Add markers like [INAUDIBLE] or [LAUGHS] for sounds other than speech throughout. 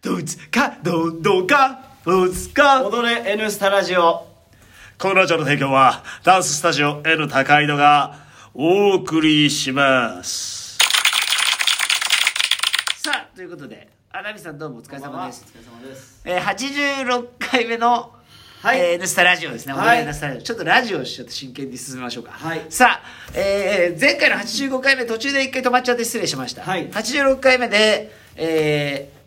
どつかどんどんかどつか。踊れ N スタラジオ。このラジオの提供はダンススタジオ N 高井戸がお送りします。さあということで荒見さんどうもお疲れ様です。お疲れ様です。えー、86回目の、はい。えー N スタラジオですね。はい。踊れ N スタラジオ。ちょっとラジオちょっと真剣に進めましょうか。はい。さあ、えー、前回の85回目途中で一回止まっちゃって失礼しました。はい。86回目で、えー、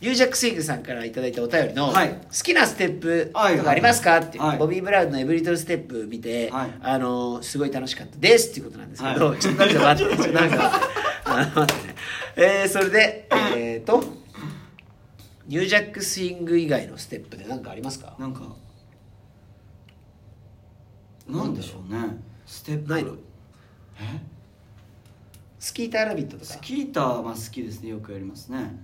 ニュージャックスイングさんからいただいたお便りの、はい。好きなステップとはい。かありますかっていう、はい。ボビー・ブラウンのエブリトルステップ見て、はい。あのーすごい楽しかったですっていうことなんですけど、はい。ちょっと待って、ちょっと待って、ね。えー、それで、えーと、ニュージャックスイング以外のステップで何かありますかなんかなんでしょうねステップないのえスキーターラビットとかスキーターはまあ好きですねよくやりますね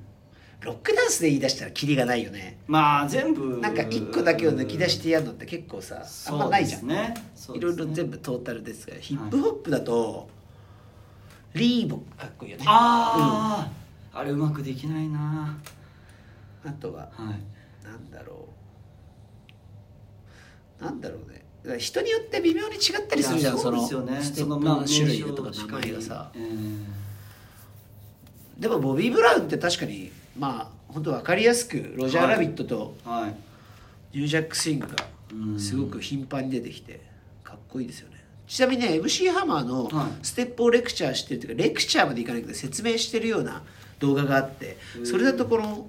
ロックダンスで言い出したらキリがないよね。まあ全部。なんか一個だけを抜き出してやるのって結構さあんまないじゃん、ね。いろいろ全部トータルですがヒップホップだと、リーボかっこいいよね。ああ、あれうまくできないな。うんあとははい。なんだろう。なんだろうね。人によって微妙に違ったりするじゃんそのステップその種類とか名前がさ。でもボビー・ブラウンって確かにまあ本当分かりやすくロジャー・ラビットとはい。ニュージャック・スイングうん。がすごく頻繁に出てきてかっこいいですよね。ちなみにね MC ハマーのはい。ステップをレクチャーしてるというかレクチャーまでいかないけど説明してるような動画があってうん。それだとこの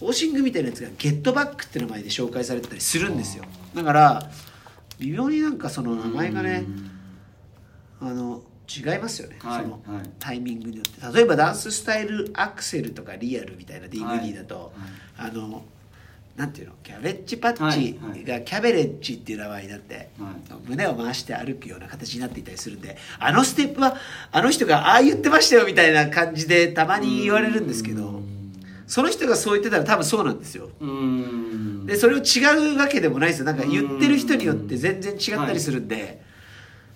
ホーシングみたいなやつがゲットバックって名前で紹介されてたりするんですよ。だから微妙になんかその名前がねあの違いますよね、はいそのはい。タイミングによって。例えばダンススタイルアクセルとかリアルみたいな DVD だと、あのなんていうの？キャベッジパッチはいはい。がキャベレッジっていう名前になって、はい。胸を回して歩くような形になっていたりするんであのステップはあの人がああ言ってましたよみたいな感じでたまに言われるんですけどその人がそう言ってたら多分そうなんですよ。でそれを違うわけでもないですよ。なんか言ってる人によって全然違ったりするんで、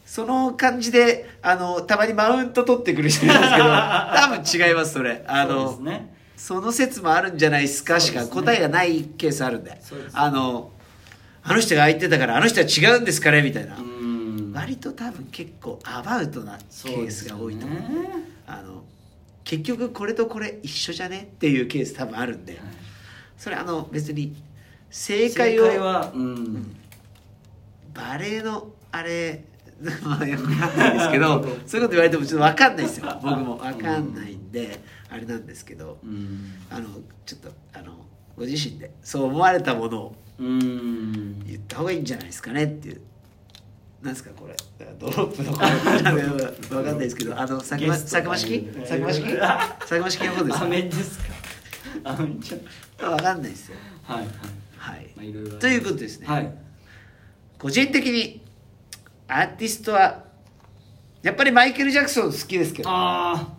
その感じであのたまにマウント取ってくる人いるんですけど [LAUGHS] 多分違いますそれ。あのそね。その説もあるんじゃないですかしか答えがないケースあるんで。ねあのあの人が言ってたからあの人は違うんですかねみたいな、割と多分結構アバウトなケースが多いと思う。ね。あの結局これとこれ一緒じゃねっていうケース多分あるんで、それあの別に正解を正解はうん。バレエのあれまあよくわかんないですけどそういうこと言われてもちょっとわかんないですよ。僕もわかんないんであれなんですけどうん。あのちょっとあのご自身でそう思われたものを言った方がいいんじゃないですかねっていう。なんですかこれ？ドロップのこれわかんないですけどあの佐久間佐久間式？佐久間式？佐久間式のことですアメですか？アメちゃんかわかんないですよ。はいはい。はい。まあいろいろあります。ということですね。はい。個人的にアーティストはやっぱりマイケル・ジャクソン好きですけど。あ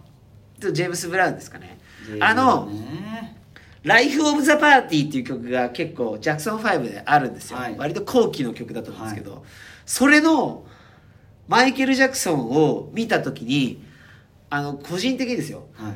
ジェームス・ブラウンですかね。ああのね「ライフ・オブ・ザ・パーティー」っていう曲が結構ジャクソン5であるんですよ、はい。割と後期の曲だと思うんですけど、それのマイケル・ジャクソンを見た時にあの個人的にですよ。はい。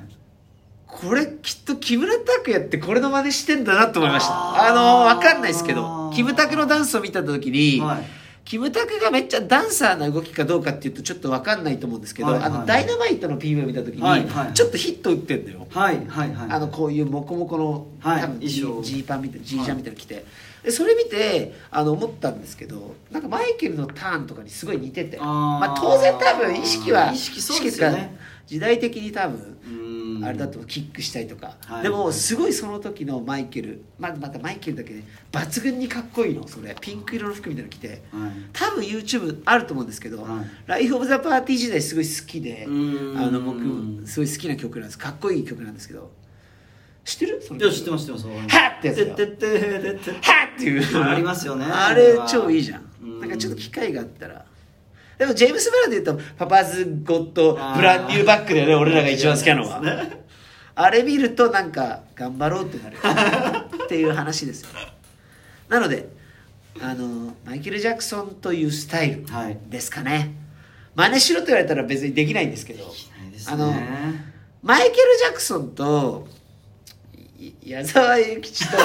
これきっと木村拓哉ってこれの真似してんだなと思いました。あのわかんないですけど。キムタクのダンスを見た時に、はいキムタクがめっちゃダンサーな動きかどうかっていうとちょっとわかんないと思うんですけど、はいはいあのダイナマイトの PV を見た時に、はいはい。ちょっとヒット打ってんだよ、はいはいはい。あのこういうモコモコの、はい。多分ジーパンみたいなジージャンみたいなの着て、でそれ見てあの思ったんですけどなんかマイケルのターンとかにすごい似てて。まあ、当然多分意識は意識そうですよね。時代的に多分うーんあれだとキックしたりとか、はい。でもすごいその時のマイケル。まだまたマイケルだけね。抜群にかっこいいのそれ。ピンク色の服みたいなの着て。はい。多分 YouTube あると思うんですけどはい「ライフ・オブ・ザ・パーティー」時代すごい好きであの僕すごい好きな曲なんです。かっこいい曲なんですけど。知ってる？そや知ってます知ってます。はっってやつはっっていうありますよねあれ超いいじゃんなんかちょっと機会があったらでもジェームス・ブラウンで言うと「パパズ・ゴッド・ブランニューバック」だよね俺らが一番好きなのは。あれ見るとなんか頑張ろうってなる。[LAUGHS] っていう話ですよ。なのであのマイケル・ジャクソンというスタイルはい。ですかね。真似しろと言われたら別にできないんですけど。ないですね。あのマイケル・ジャクソンとい矢沢永吉と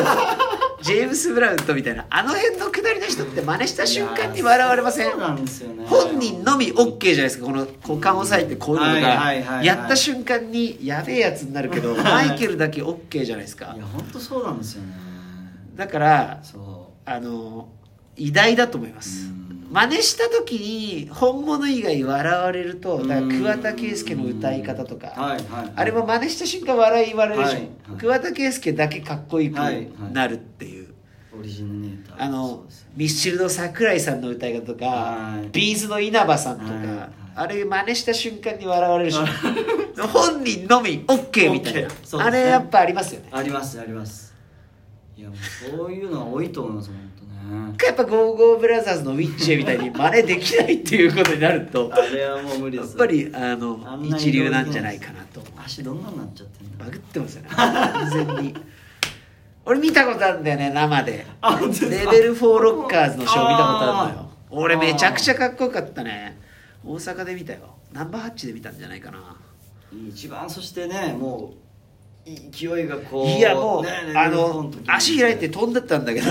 ジェームス・ブラウンとみたいなあの辺のくだりの人って真似した瞬間に笑われません？そうなんですよね。本人のみ OK じゃないですか。この股間を押さえてこういうのが。はいやった瞬間にやべえやつになるけどマイケルだけ OK じゃないですか。いや本当そうなんですよね。だからそあの偉大だと思います。うん。真似した時に本物以外笑われるとだから桑田佳祐の歌い方とかはいはいあれも真似した瞬間笑い言われるでしょ、はいはい。桑田佳祐だけかっこよくはいはい。なるっていう、オリジナネータ。ーあのねミッシルの桜井さんの歌い方とか、はい。ビーズの稲葉さんとか、あれ真似した瞬間に笑われるし [LAUGHS] 本人のみ OK みたいな、ね。あれやっぱありますよね。ありますあります。いやもうそういうのは多いと思います本当ねやっぱゴーゴーブラザーズのウィッチェみたいに真似できないっていうことになるとあれはもう無理ですやっぱりあの一流なんじゃないかなと。足どんなになっちゃってんだ。バグってますよね。完全に。俺見たことあるんだよね生で。レベル4ロッカーズのショー見たことあるのよ。俺めちゃくちゃかっこよかったね。大阪で見たよ。ナンバーハッチで見たんじゃないかな。一番そしてねもう勢いがこういやもう、ねあの足開いて飛んでったんだけど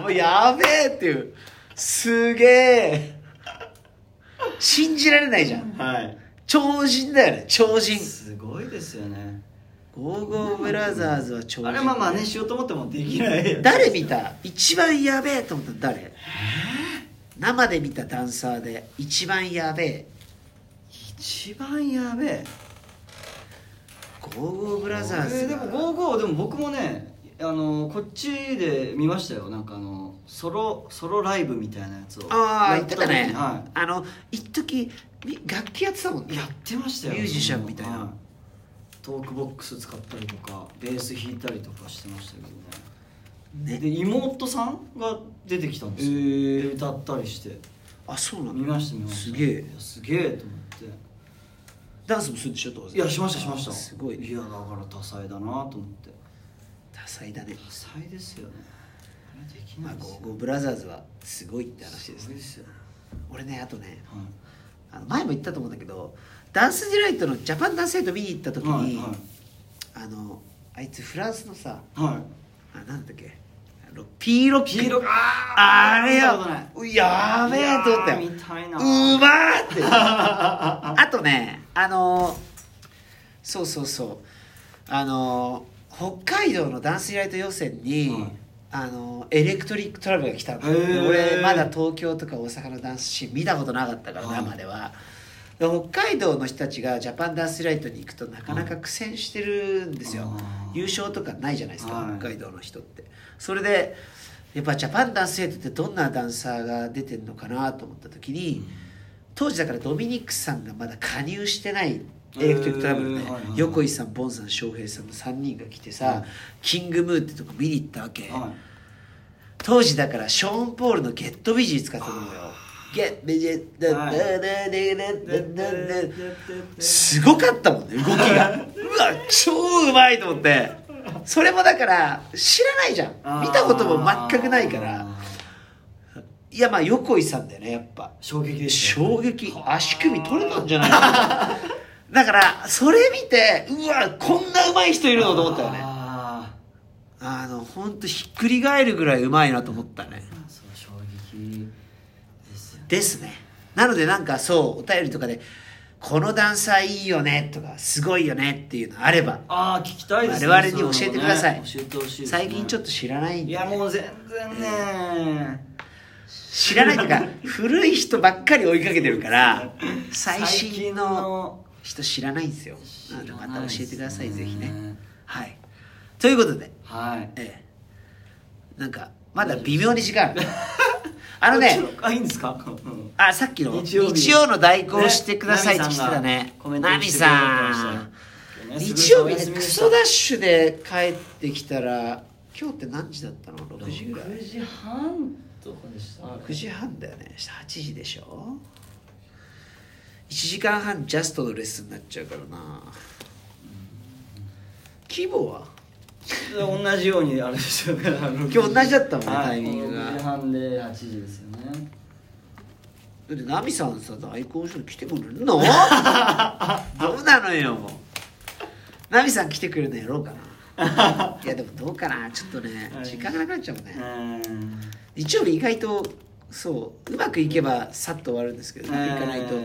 もうやべえっていうすげえ信じられないじゃんはい超人だよね超人すごいですよねゴーゴーブラザーズは超人あれまあ真似しようと思ってもできない誰見た一番やべえと思った誰生で見たダンサーで一番やべえ一番やべえゴーゴーブラザーズ。えーでも55でも僕もねあのこっちで見ましたよ。なんかあのソロソロライブみたいなやつを。ああや言ってたね、はあの一時み楽器やってたもんね。いやってましたよ。ミュージシャンみたいな。はトークボックス使ったりとかベース弾いたりとかしてましたけどね。ね。で妹さんが出てきたんですよ、へー。で歌ったりして。あそうなんだ。見ました見ました。すげえ。すげえと思ってダンスもするんでしょ当然。いやしましたしました。すごいね。いやだから多才だなと思って。多才だね。多才ですよね。あれできまあないですよ。ゴーゴーブラザーズはすごいって話ですね。ですよ俺ねあとねはい。あの前も言ったと思うんだけど Dance Delight の Japan Dance Delight 見に行った時に、はいはい。あのあいつフランスのさはい。あなんだっけ？ピーロック。ピーロック。あれ見たことない。ややべえと思ったよ。うまーって。[LAUGHS] あとねあのそうそうそう。あの北海道のダンスディライト予選に、はい。あの Electric Trouble が来たの俺まだ東京とか大阪のダンスシーン見たことなかったからはい。生では、で北海道の人たちがジャパンダンスディライトに行くとなかなか苦戦してるんですよ、優勝とかないじゃないですか、はい。北海道の人ってそれでやっぱジャパンダンスエイトってどんなダンサーが出てるのかなと思った時に、当時だからドミニクさんがまだ加入してないエレトリクトラブルね、横井さんボンさん翔平さんの3人が来てさ、キングムーってとこ見に行ったわけ、当時だからショーン・ポールの「ゲット・ビジー」使ってるのよ。ゲッビジーダダダダダダすごかったもんね動きがうわ超うまいと思って。それもだから知らないじゃん。見たことも全くないから。あいやまあ横井さんだよねやっぱ。ー衝撃でした衝撃。足首取れたんじゃない？か [LAUGHS] なだからそれ見てうわこんなうまい人いるのと思ったよね。ああの本当ひっくり返るぐらいうまいなと思ったね。ーそう衝撃ですよね。ですね。なのでなんかそうお便りとかで「このダンサーいいよね」とか「すごいよね」っていうのあればああ聞きたいですね我々に教えてください。ね教えてほしいね最近ちょっと知らないんでいやもう全然ね。知らないっていうか [LAUGHS] 古い人ばっかり追いかけてるから最新の人知らないんですよ。なのでまた教えてくださいぜひね。はい。ということで。はい。ええ。なんかまだ微妙に時間ある [LAUGHS] あのねあいいんですか？うん。あさっきの日曜日。の代行してくださいってね来てたね。ナミさん日曜日でクソダッシュで帰ってきたら今日って何時だったの？6時ぐらい。6時半とかでした9時半だよね。8時でしょ？1時間半ジャストのレッスンになっちゃうからな。規模は？同じようにあれですよね。今今日同じだったもんねはい。タイミングが。6時半で8時ですよね。だってナミさんさ代行所に来てくれるの？[LAUGHS] どうなのよもう。ナミさん来てくれるのやろうかな。いやでもどうかな。ちょっとねはい。時間がなくなっちゃうもんね。うん。日曜日意外とそううまくいけばさっと終わるんですけどうまくいかないと。うん。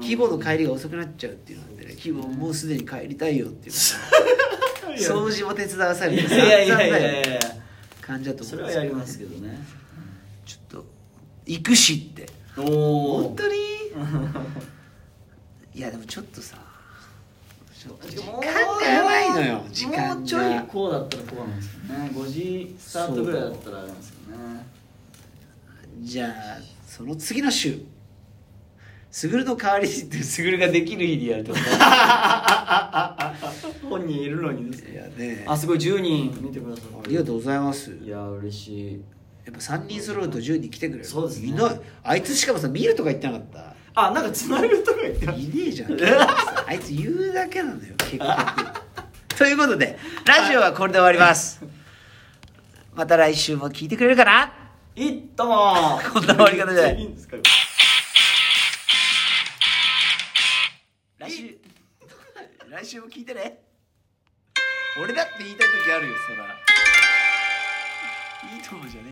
規模の帰りが遅くなっちゃうっていうのでね規模もうすでに帰りたいよっていう [LAUGHS] 掃除も手伝わされいてやいやいや。い散々感じだと思それはやりますけどね。ちょっと行くしって。おお本当に？[LAUGHS] いやでもちょっとさちょっと時間がやばいのよ時間が。もうちょいこうだったらこうなんですけどね。5時スタートぐらいだったらあれなんですけどねじゃあその次の週。スグルの代わりにスグルができる日にやると？か [LAUGHS] 本人いるのにですね。いやね。あすごい10人見てくださあって。りがとうございます。いや嬉しい。やっぱ3人揃うと10人来てくれる。そうですね。いない。あいつしかもさ見るとか言ってなかった。あなんかつなぐとか言って。まいねえじゃん。[LAUGHS] あいつ言うだけなのよ結局。ということでラジオはこれで終わります。また来週も聞いてくれるかな？いいとも。[LAUGHS] こんな終わり方じゃない。いいんですか？来週。来週も聞いてね俺だって言いたい時あるよそら。いいと思うじゃね